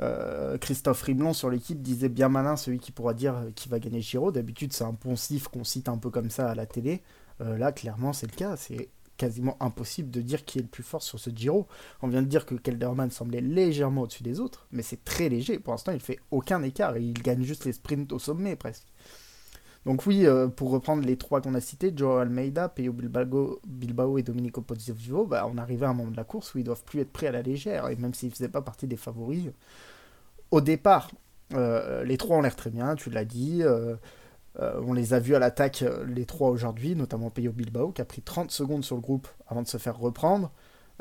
Euh, Christophe Riblon sur l'équipe disait bien malin celui qui pourra dire qui va gagner Giro. D'habitude, c'est un poncif qu'on cite un peu comme ça à la télé. Euh, là, clairement, c'est le cas. C'est quasiment impossible de dire qui est le plus fort sur ce Giro. On vient de dire que Kelderman semblait légèrement au-dessus des autres, mais c'est très léger. Pour l'instant, il fait aucun écart et il gagne juste les sprints au sommet presque. Donc oui, euh, pour reprendre les trois qu'on a cités, Joe Almeida, Peyo Bilbao, et Domenico Pozzovivo, bah, on arrivait à un moment de la course où ils doivent plus être prêts à la légère, et même s'ils ne faisaient pas partie des favoris. Au départ, euh, les trois ont l'air très bien, tu l'as dit. Euh, on les a vus à l'attaque, les trois aujourd'hui, notamment Peyo Bilbao, qui a pris 30 secondes sur le groupe avant de se faire reprendre.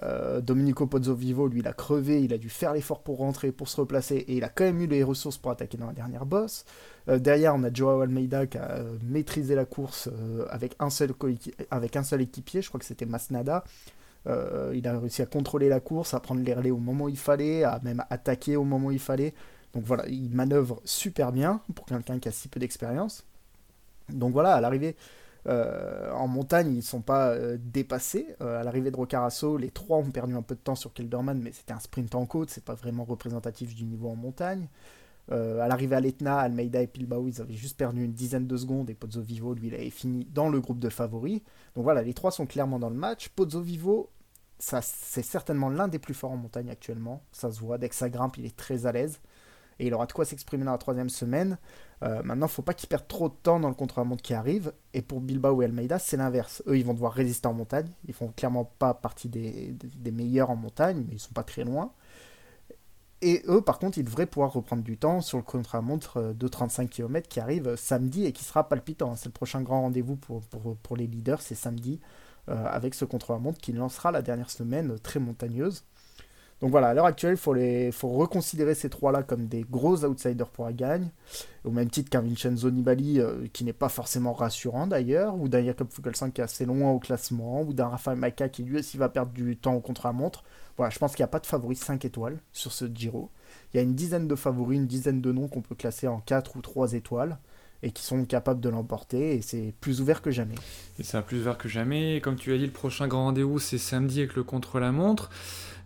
Euh, Domenico Pozzovivo, lui, il a crevé, il a dû faire l'effort pour rentrer, pour se replacer, et il a quand même eu les ressources pour attaquer dans la dernière bosse. Euh, derrière, on a Joao Almeida qui a euh, maîtrisé la course avec, un seul avec un seul équipier, je crois que c'était Masnada. il a réussi à contrôler la course, à prendre les relais au moment où il fallait, à même attaquer au moment où il fallait. Donc voilà, il manœuvre super bien pour quelqu'un qui a si peu d'expérience. Donc voilà, à l'arrivée, euh, en montagne, ils ne sont pas euh, dépassés. Euh, à l'arrivée de Rocarasso, les trois ont perdu un peu de temps sur Kelderman, mais c'était un sprint en côte, c'est pas vraiment représentatif du niveau en montagne. à l'arrivée à l'Etna, Almeida et Pilbao, ils avaient juste perdu une dizaine de secondes et Pozzo Vivo, lui, il avait fini dans le groupe de favoris. Donc voilà, les trois sont clairement dans le match. Pozzo Vivo, c'est certainement l'un des plus forts en montagne actuellement. Ça se voit, dès que ça grimpe, il est très à l'aise. Et il aura de quoi s'exprimer dans la troisième semaine. Euh, maintenant, il ne faut pas qu'ils perdent trop de temps dans le contre-la-montre qui arrive. Et pour Bilbao et Almeida, c'est l'inverse. Eux, ils vont devoir résister en montagne. Ils font clairement pas partie des, meilleurs en montagne, mais ils sont pas très loin. Et eux, par contre, ils devraient pouvoir reprendre du temps sur le contre-la-montre euh, de 35 km qui arrive samedi et qui sera palpitant. C'est le prochain grand rendez-vous pour, pour, les leaders, c'est samedi, euh, avec ce contre-la-montre qui lancera la dernière semaine très montagneuse. Donc voilà, à l'heure actuelle, il faut, reconsidérer ces trois-là comme des gros outsiders pour la gagne, au même titre qu'un Vincenzo Nibali euh, qui n'est pas forcément rassurant d'ailleurs, ou d'un Jakob Fuglsang qui est assez loin au classement, ou d'un Rafael Maika qui lui aussi va perdre du temps au contre-la-montre. Voilà, je pense qu'il n'y a pas de favoris 5 étoiles sur ce Giro. Il y a une dizaine de favoris, une dizaine de noms qu'on peut classer en 4 ou 3 étoiles et qui sont capables de l'emporter et c'est plus ouvert que jamais. Et c'est plus ouvert que jamais. Comme tu as dit, le prochain grand rendez-vous c'est samedi avec le contre-la-montre.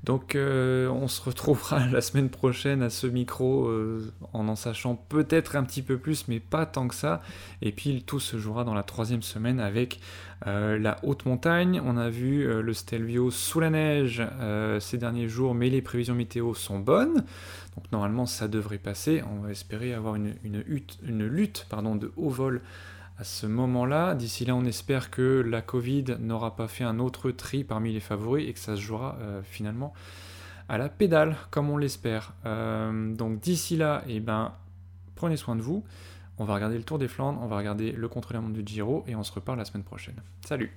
Donc euh, on se retrouvera la semaine prochaine à ce micro euh, en en sachant peut-être un petit peu plus, mais pas tant que ça. Et puis tout se jouera dans la troisième semaine avec euh, la haute montagne. On a vu le Stelvio sous la neige ces derniers jours, mais les prévisions météo sont bonnes. Donc normalement ça devrait passer. On va espérer avoir une, lutte de haut vol à ce moment-là. D'ici là, on espère que la Covid n'aura pas fait un autre tri parmi les favoris et que ça se jouera euh, finalement à la pédale, comme on l'espère. Euh, donc d'ici là, eh ben, prenez soin de vous. On va regarder le Tour des Flandres, on va regarder le contre-la-montre du Giro et on se reparle la semaine prochaine. Salut